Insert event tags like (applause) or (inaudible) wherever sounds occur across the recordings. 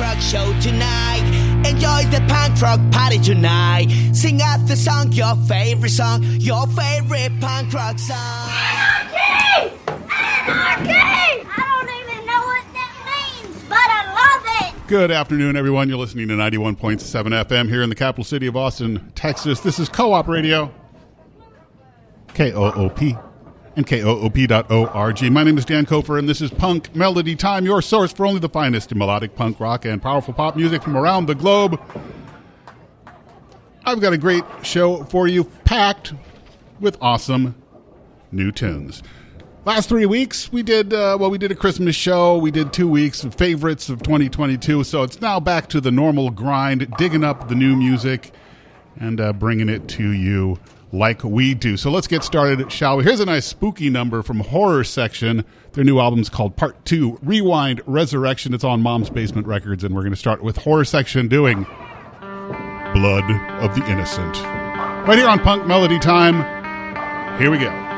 Rock show tonight. Enjoy the punk rock party tonight. Sing out the song, your favorite song, your favorite punk rock song. Anarchy! Anarchy! I don't even know what that means, but I love it! Good afternoon, everyone. You're listening to 91.7 FM here in the capital city of Austin, Texas. This is Co op Radio, K O O P, and KOOP.org. My name is Dan Kofer, and this is Punk Melody Time, your source for only the finest in melodic punk rock and powerful pop music from around the globe. I've got a great show for you, packed with awesome new tunes. Last three weeks, we did uh, well. We did a Christmas show. We did two weeks of favorites of 2022. So it's now back to the normal grind, digging up the new music and uh, bringing it to you like we do. So let's get started, shall we? Here's a nice spooky number from Horror Section. Their new album's called Part Two: Rewind Resurrection. It's on Mom's Basement Records, and we're going to start with Horror Section doing Blood of the Innocent. Right here on Punk Melody Time. Here we go.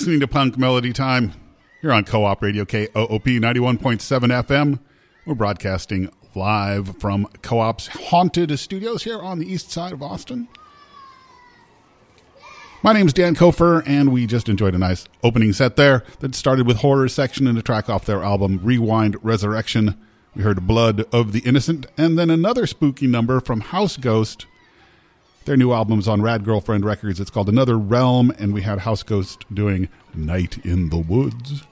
Listening to Punk Melody Time. You're on Co op Radio KOOP 91.7 FM. We're broadcasting live from Co op's haunted studios here on the east side of Austin. My name's Dan Kofer, and we just enjoyed a nice opening set there that started with horror section and a track off their album Rewind Resurrection. We heard Blood of the Innocent, and then another spooky number from House Ghost. Their new album's on Rad Girlfriend Records. It's called Another Realm, and we had House Ghost doing Night in the Woods.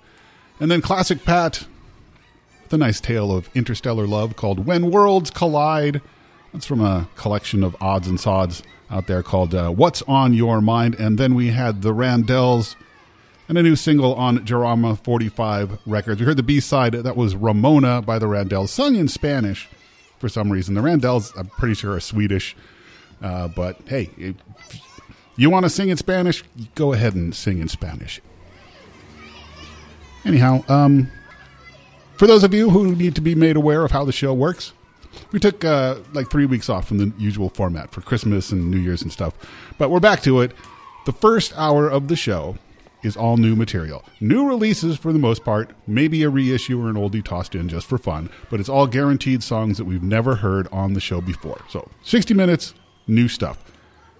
And then Classic Pat, the nice tale of interstellar love called When Worlds Collide. That's from a collection of odds and sods out there called uh, What's on Your Mind. And then we had the Randells and a new single on Jarama 45 Records. We heard the B side, that was Ramona by the Randells, sung in Spanish for some reason. The Randells, I'm pretty sure, are Swedish. Uh, but hey, if you want to sing in Spanish, go ahead and sing in Spanish. Anyhow, um, for those of you who need to be made aware of how the show works, we took uh, like three weeks off from the usual format for Christmas and New Year's and stuff. But we're back to it. The first hour of the show is all new material. New releases for the most part, maybe a reissue or an oldie tossed in just for fun, but it's all guaranteed songs that we've never heard on the show before. So 60 minutes, new stuff.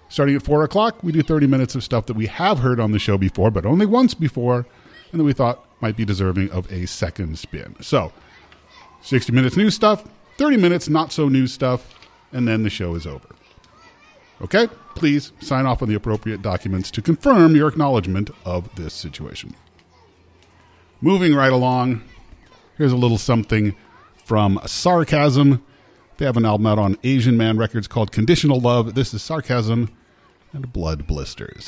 Starting at 4 o'clock, we do 30 minutes of stuff that we have heard on the show before, but only once before, and that we thought might be deserving of a second spin. So 60 minutes new stuff, 30 minutes not so new stuff, and then the show is over. Okay? Please sign off on the appropriate documents to confirm your acknowledgement of this situation. Moving right along, here's a little something from Sarcasm. They have an album out on Asian Man Records called Conditional Love. This is Sarcasm and Blood Blisters.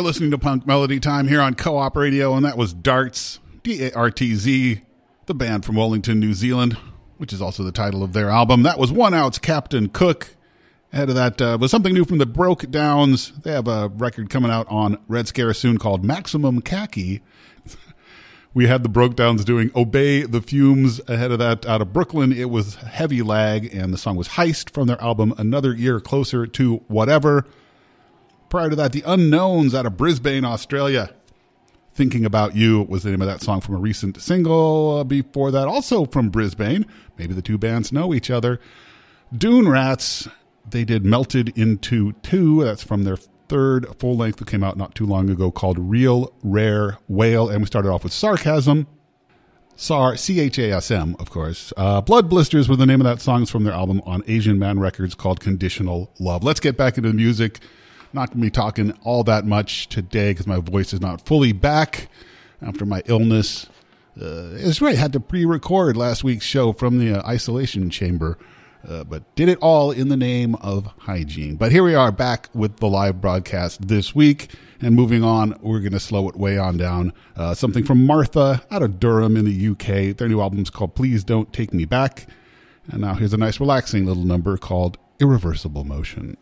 You're listening to Punk Melody Time here on Co op Radio, and that was Dartz, D A R T Z, the band from Wellington, New Zealand, which is also the title of their album. That was One Ounce Captain Cook. Ahead of that uh, was something new from the Brokedowns. They have a record coming out on Red Scare soon called Maximum Khaki. (laughs) we had the Brokedowns doing Obey the Fumes. Ahead of that, out of Brooklyn, it was Heavy Lag, and the song was Heist from their album Another Year Closer to Whatever. Prior to that, The Unknowns out of Brisbane, Australia. Thinking About You was the name of that song from a recent single. Uh, before that, also from Brisbane. Maybe the two bands know each other. Dune Rats, they did Melted into Two. That's from their third full length that came out not too long ago called Real Rare Whale. And we started off with Sarchasm. SAR, C H A S M, of course. Uh, Blood Blisters were the name of that song. It's from their album on Asian Man Records called Conditional Love. Let's get back into the music. Not going to be talking all that much today because my voice is not fully back after my illness. Uh, it's right, had to pre record last week's show from the uh, isolation chamber, uh, but did it all in the name of hygiene. But here we are back with the live broadcast this week. And moving on, we're going to slow it way on down. Uh, something from Martha out of Durham in the UK. Their new album is called Please Don't Take Me Back. And now here's a nice relaxing little number called Irreversible Motion.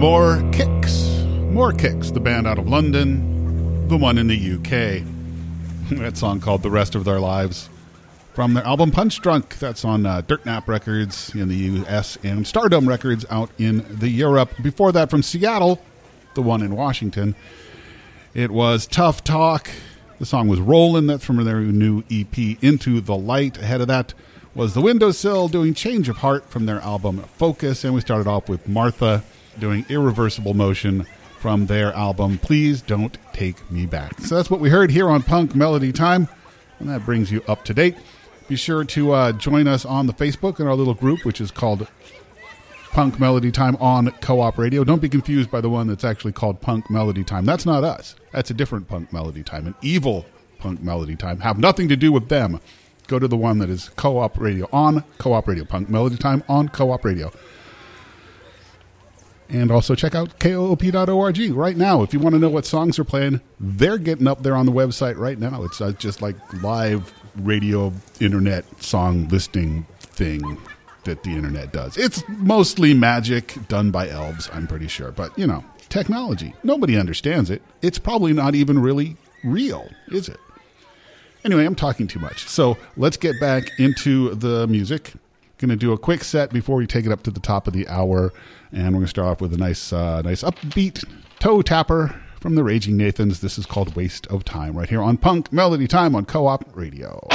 More Kicks. More Kicks, the band out of London, the one in the UK. (laughs) that song called The Rest of Their Lives from their album Punch Drunk. That's on uh, Dirt Nap Records in the US and Stardumb Records out in the Europe. Before that, from Seattle, the one in Washington, it was Tough Talk. The song was Rollin'. That's from their new EP, Into the Light. Ahead of that was The Windowsill doing Change of Heart from their album Focus. And we started off with Martha doing Irreversible Motion from their album Please Don't Take Me Back. So that's what we heard here on Punk Melody Time. And that brings you up to date. Be sure to uh, join us on the Facebook in our little group, which is called Punk Melody Time on Co op Radio. Don't be confused by the one that's actually called Punk Melody Time. That's not us. That's a different Punk Melody Time, an evil Punk Melody Time. Have nothing to do with them. Go to the one that is Co op Radio on Co op Radio. Punk Melody Time on Co op Radio. And also check out koop.org right now. If you want to know what songs are playing, they're getting up there on the website right now. It's uh, just like live radio internet song listing thing that the internet does. It's mostly magic done by elves, I'm pretty sure. But, you know, technology. Nobody understands it. It's probably not even really real, is it? Anyway, I'm talking too much. So let's get back into the music. Going to do a quick set before we take it up to the top of the hour, and we're going to start off with a nice, uh, nice upbeat toe tapper from the Raging Nathans. This is called "Waste of Time" right here on Punk Melody Time on Co-op Radio.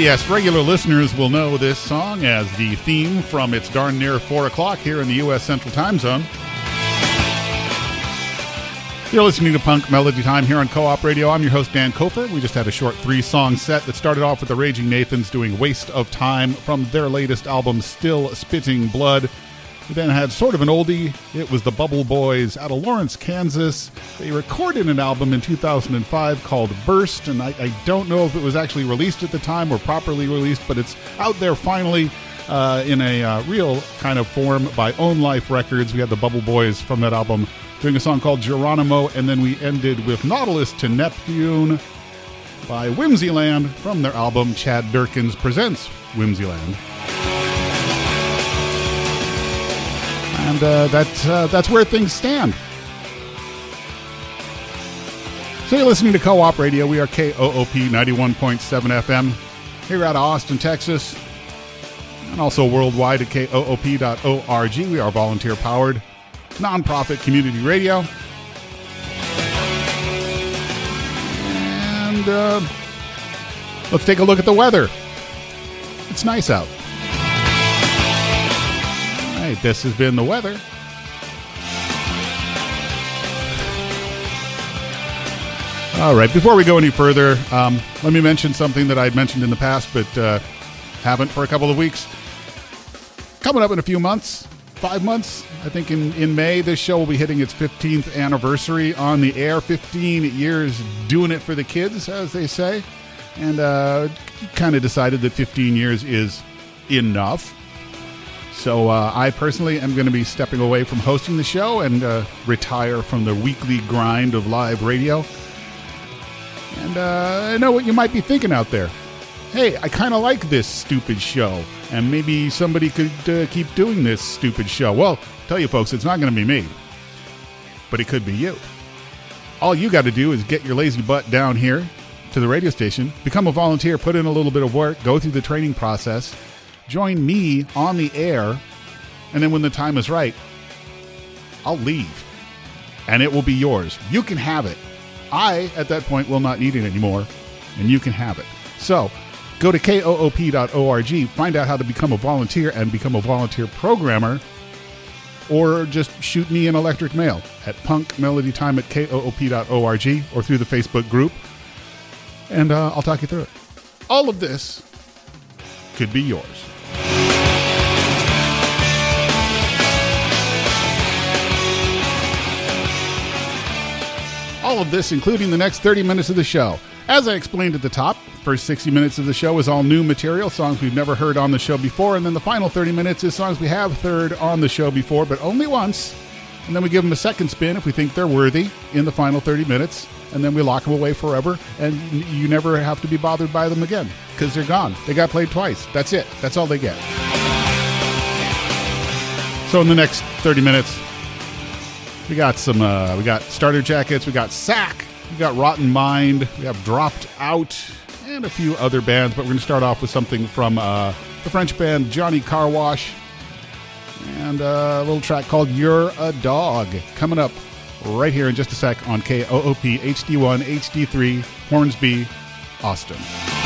Yes, regular listeners will know this song as the theme from It's Darn Near 4 o'clock here in the U.S. Central Time Zone. You're listening to Punk Melody Time here on Co op Radio. I'm your host, Dan Kofer. We just had a short three song set that started off with the Raging Nathans doing Waste of Time from their latest album, Still Spitting Blood. We then had sort of an oldie. It was the Bubble Boys out of Lawrence, Kansas. They recorded an album in 2005 called Burst, and I, I don't know if it was actually released at the time or properly released, but it's out there finally. Uh, in a uh, real kind of form by Own Life Records. We had the Bubble Boys from that album doing a song called Geronimo, and then we ended with Nautilus to Neptune by Whimsyland from their album Chad Durkins Presents Whimsyland. And uh, that's, uh, that's where things stand. So you're listening to Co-op Radio. We are KOOP 91.7 FM here out of Austin, Texas, and also worldwide at koop.org. We are volunteer powered nonprofit community radio. And uh, let's take a look at the weather. It's nice out. Right, this has been the weather. All right, before we go any further, um, let me mention something that I've mentioned in the past, but uh, haven't for a couple of weeks. Coming up in a few months, five months, I think in, in May, this show will be hitting its 15th anniversary on the air. 15 years doing it for the kids, as they say. And uh, kind of decided that 15 years is enough. So uh, I personally am going to be stepping away from hosting the show and uh, retire from the weekly grind of live radio. And uh, I know what you might be thinking out there. Hey, I kind of like this stupid show, and maybe somebody could uh, keep doing this stupid show. Well, tell you folks, it's not going to be me, but it could be you. All you got to do is get your lazy butt down here to the radio station, become a volunteer, put in a little bit of work, go through the training process, join me on the air, and then when the time is right, I'll leave. And it will be yours. You can have it. I, at that point, will not need it anymore, and you can have it. So, go to koop.org, find out how to become a volunteer and become a volunteer programmer, or just shoot me an electric mail at punkmelodytime at koop.org or through the Facebook group, and uh, I'll talk you through it. All of this could be yours. All of this, including the next 30 minutes of the show. As I explained at the top, first 60 minutes of the show is all new material, songs we've never heard on the show before, and then the final 30 minutes is songs we have heard on the show before, but only once. And then we give them a second spin if we think they're worthy in the final 30 minutes, and then we lock them away forever, and you never have to be bothered by them again because they're gone. They got played twice. That's it. That's all they get. So in the next 30 minutes, we got some, uh, we got starter jackets, we got Sack, we got Rotten Mind, we have Dropped Out, and a few other bands. But we're going to start off with something from uh, the French band Johnny Car Wash, and uh, a little track called "You're a Dog" coming up right here in just a sec on KOOP HD1 HD3 Hornsby, Austin.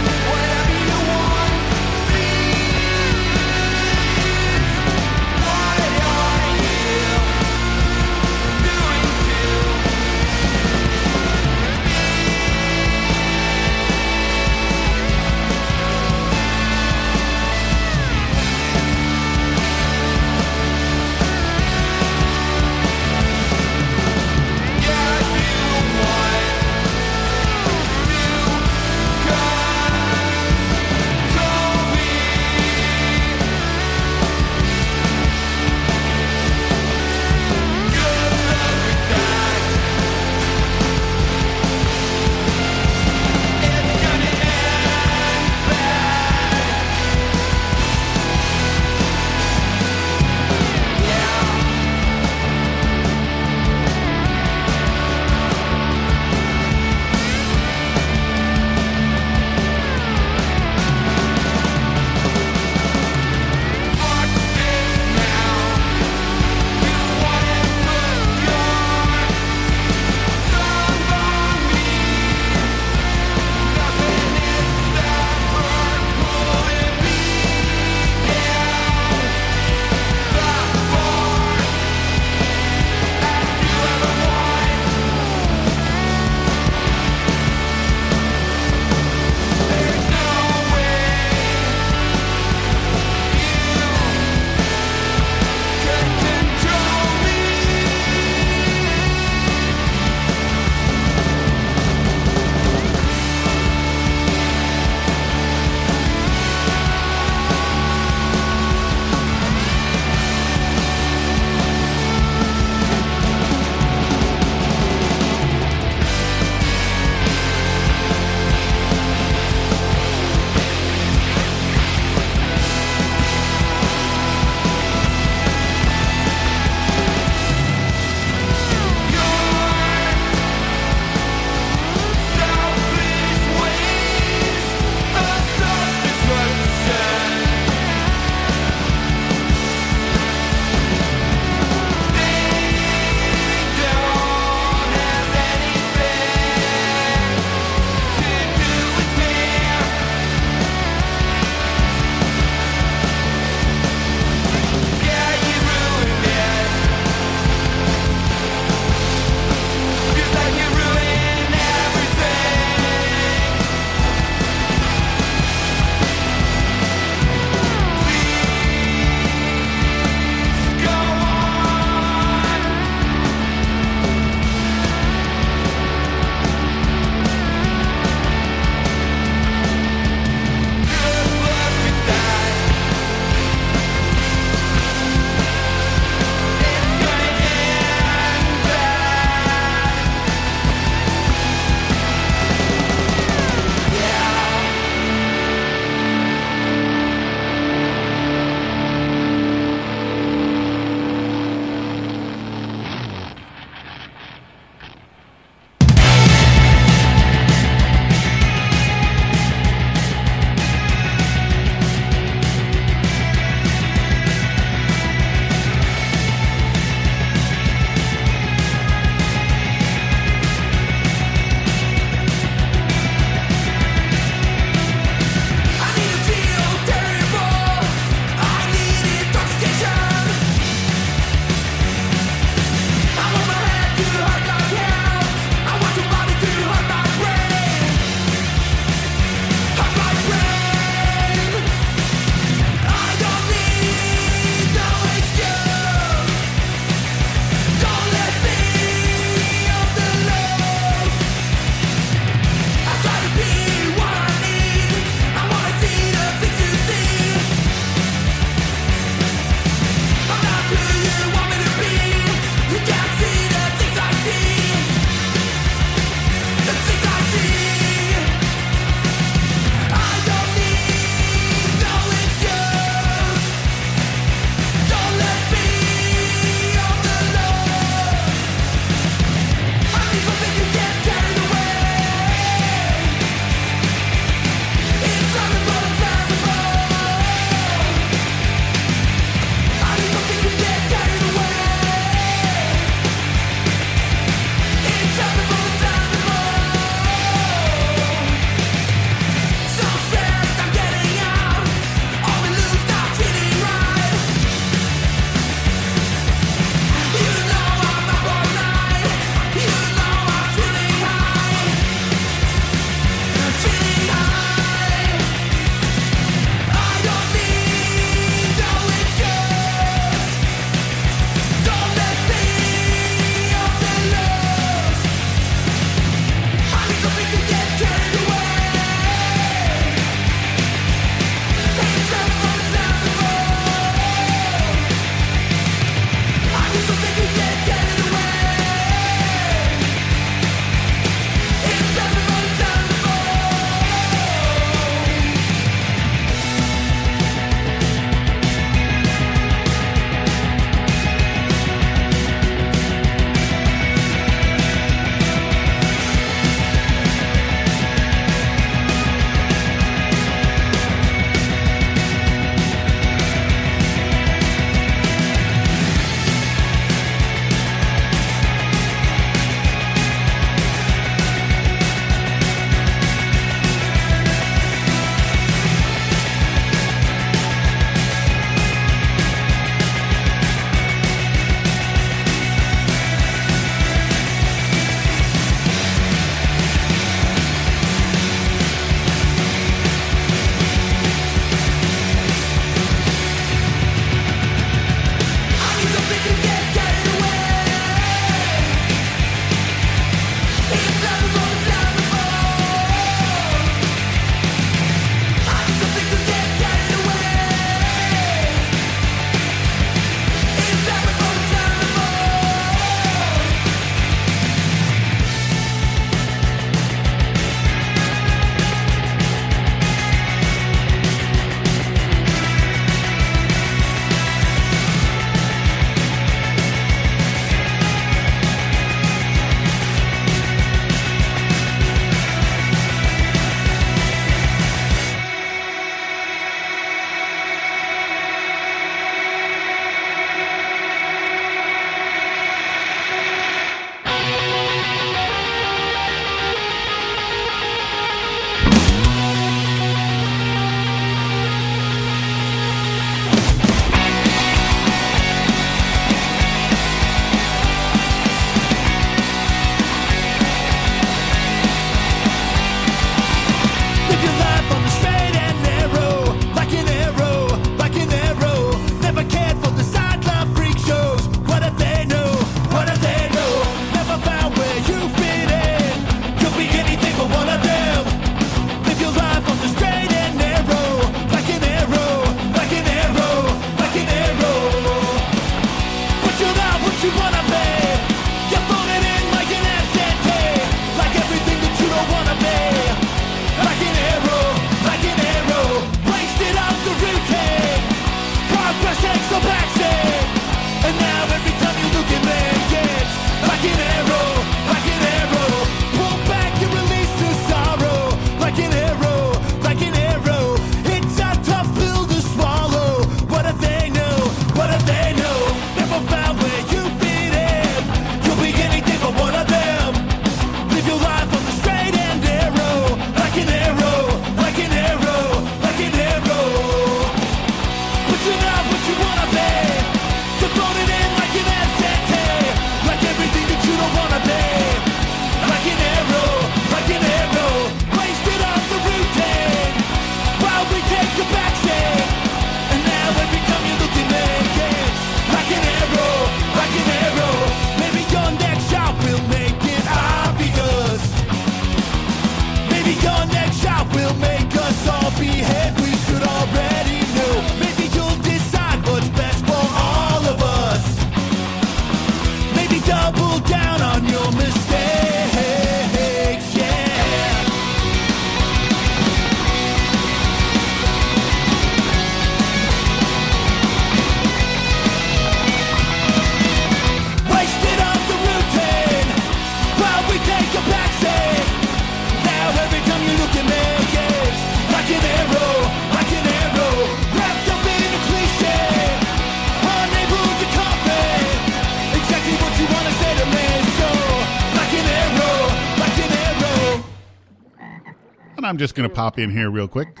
Just going to pop in here real quick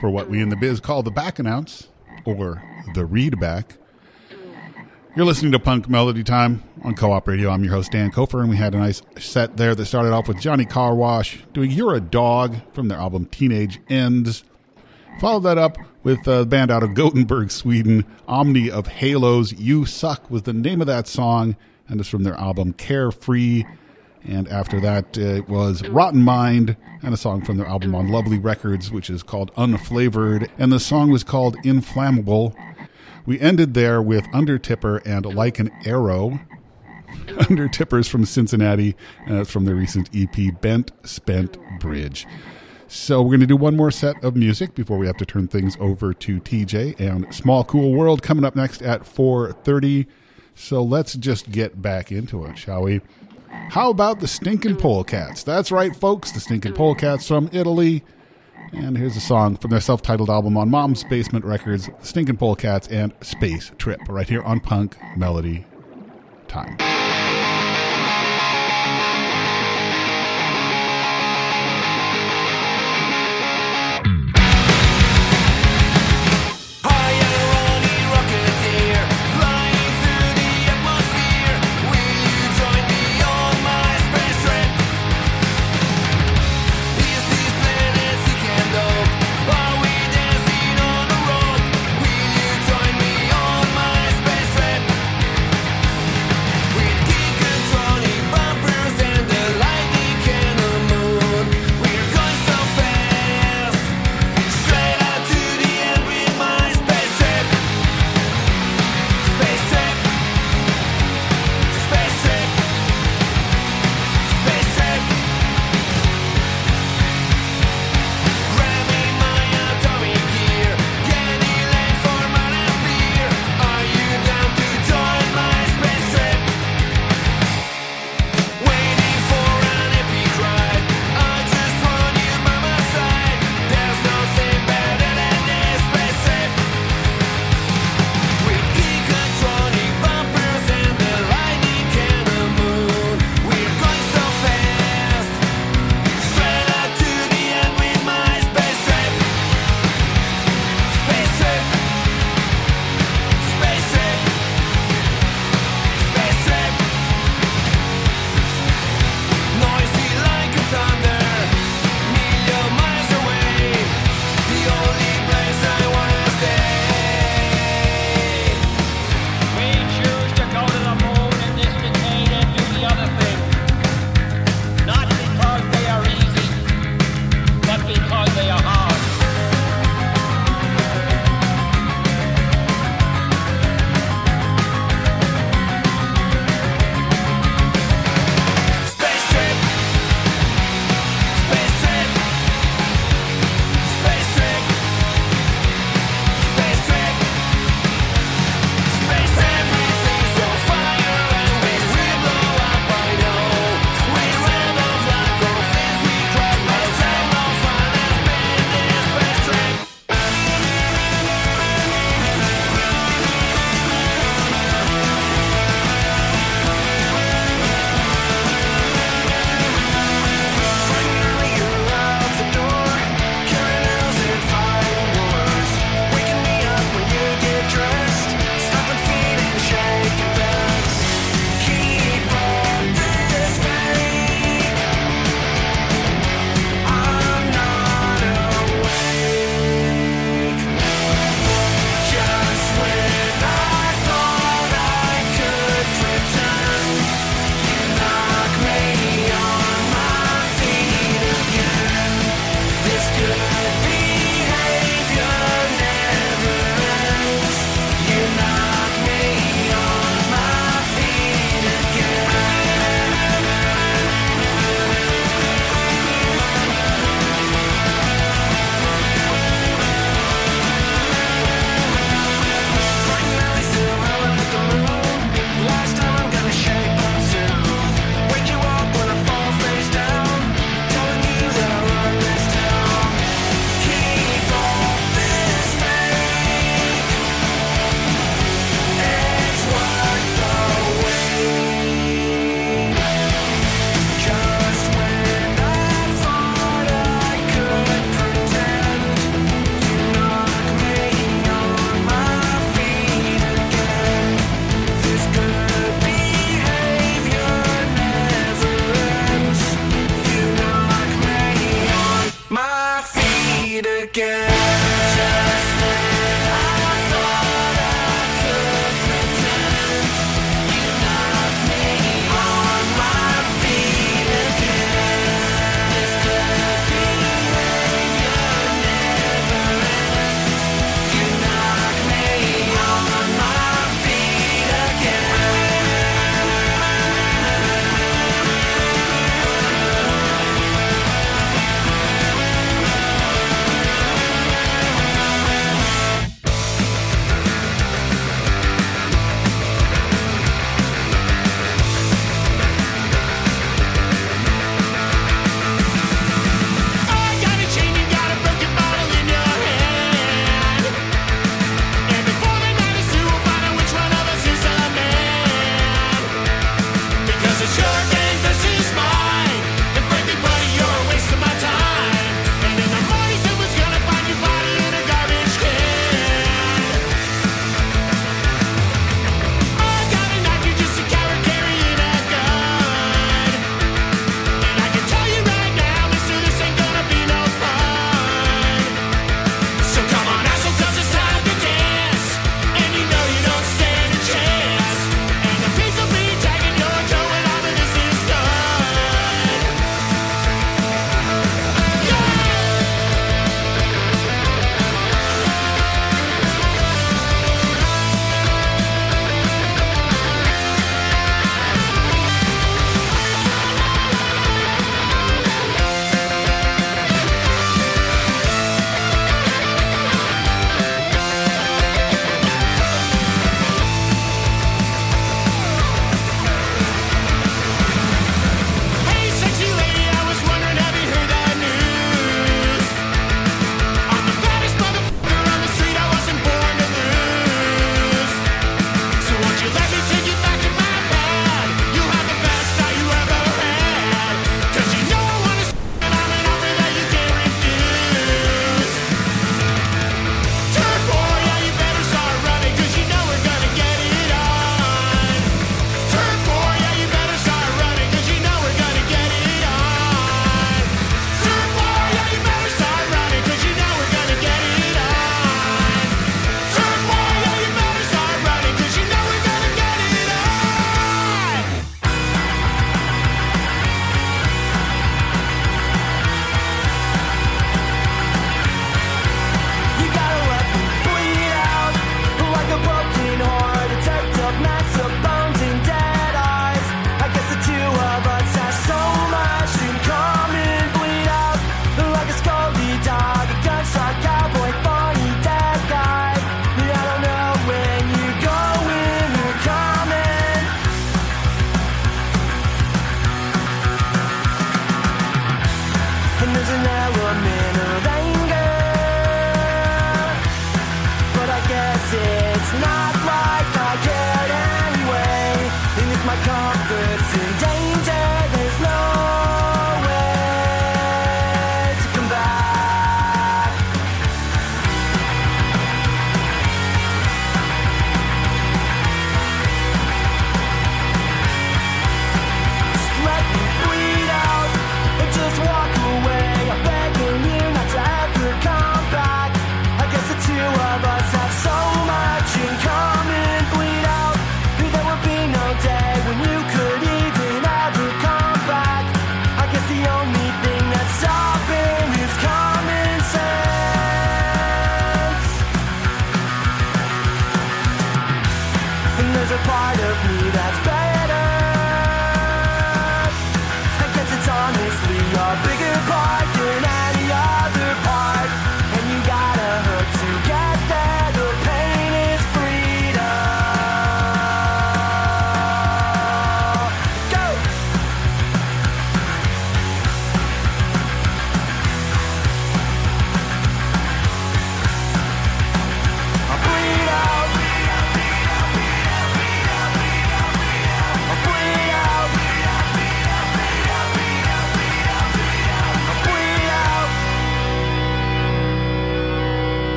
for what we in the biz call the back announce or the read back. You're listening to Punk Melody Time on KOOP Radio. I'm your host, Dan Kofer, and we had a nice set there that started off with Johnny Carwash doing You're a Dog from their album Teenage Ends. Followed that up with uh, a band out of Gothenburg, Sweden, Omni of Halos. You Suck was the name of that song, and it's from their album Carefree. And after that, uh, it was Rotten Mind and a song from their album on Lovely Records, which is called Unflavored. And the song was called Inflammable. We ended there with Undertipper and Like an Arrow. (laughs) Undertippers from Cincinnati, and it's from their recent EP, Bent Spent Bridge. So we're going to do one more set of music before we have to turn things over to TJ and Small Cool World coming up next at 4:30. So let's just get back into it, shall we? How about the Stinking Polecats? That's right, folks, the Stinking Polecats from Italy. And here's a song from their self-titled album on Mom's Basement Records, Stinking Polecats and Space Trip, right here on Punk Melody Time.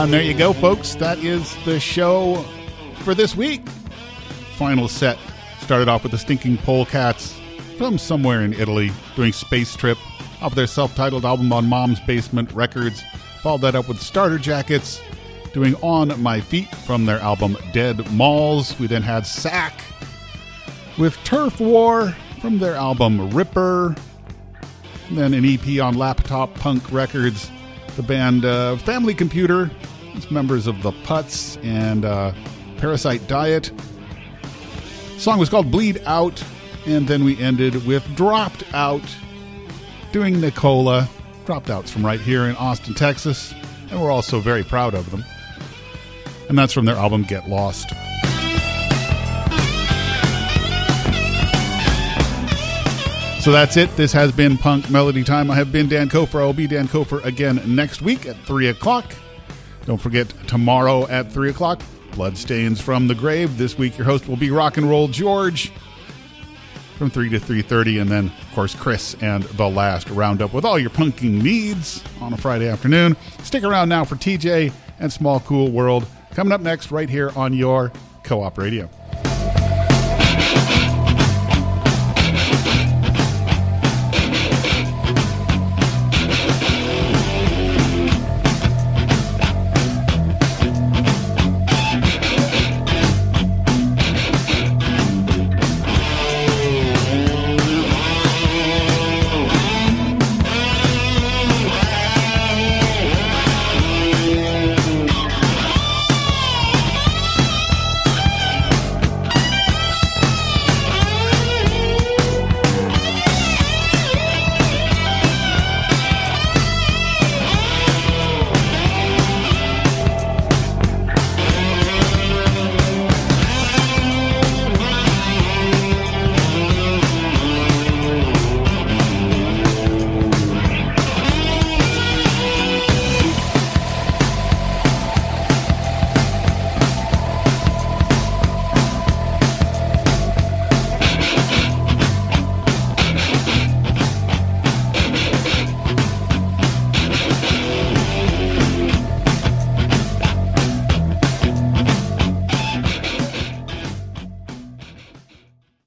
And there you go, folks. That is the show for this week. Final set started off with the Stinking Polecats from somewhere in Italy doing Space Trip off their self titled album on Mom's Basement Records. Followed that up with Starter Jackets doing On My Feet from their album Dead Malls. We then had Sack with Turf War from their album Ripper. And then an EP on Laptop Punk Records. The band uh, Family Computer. It's members of the Putz and uh, Parasite Diet. The song was called Bleed Out. And then we ended with Dropped Out doing Nicola. Dropped Outs from right here in Austin, Texas. And we're also very proud of them. And that's from their album Get Lost. So that's it. This has been Punk Melody Time. I have been Dan Kofer. I will be Dan Kofer again next week at 3 o'clock. Don't forget, tomorrow at 3 o'clock, Bloodstains from the Grave. This week, your host will be Rock and Roll George from 3 to 3.30. And then, of course, Chris and The Last Roundup with all your punking needs on a Friday afternoon. Stick around now for TJ and Small Cool World. Coming up next right here on your KOOP Radio.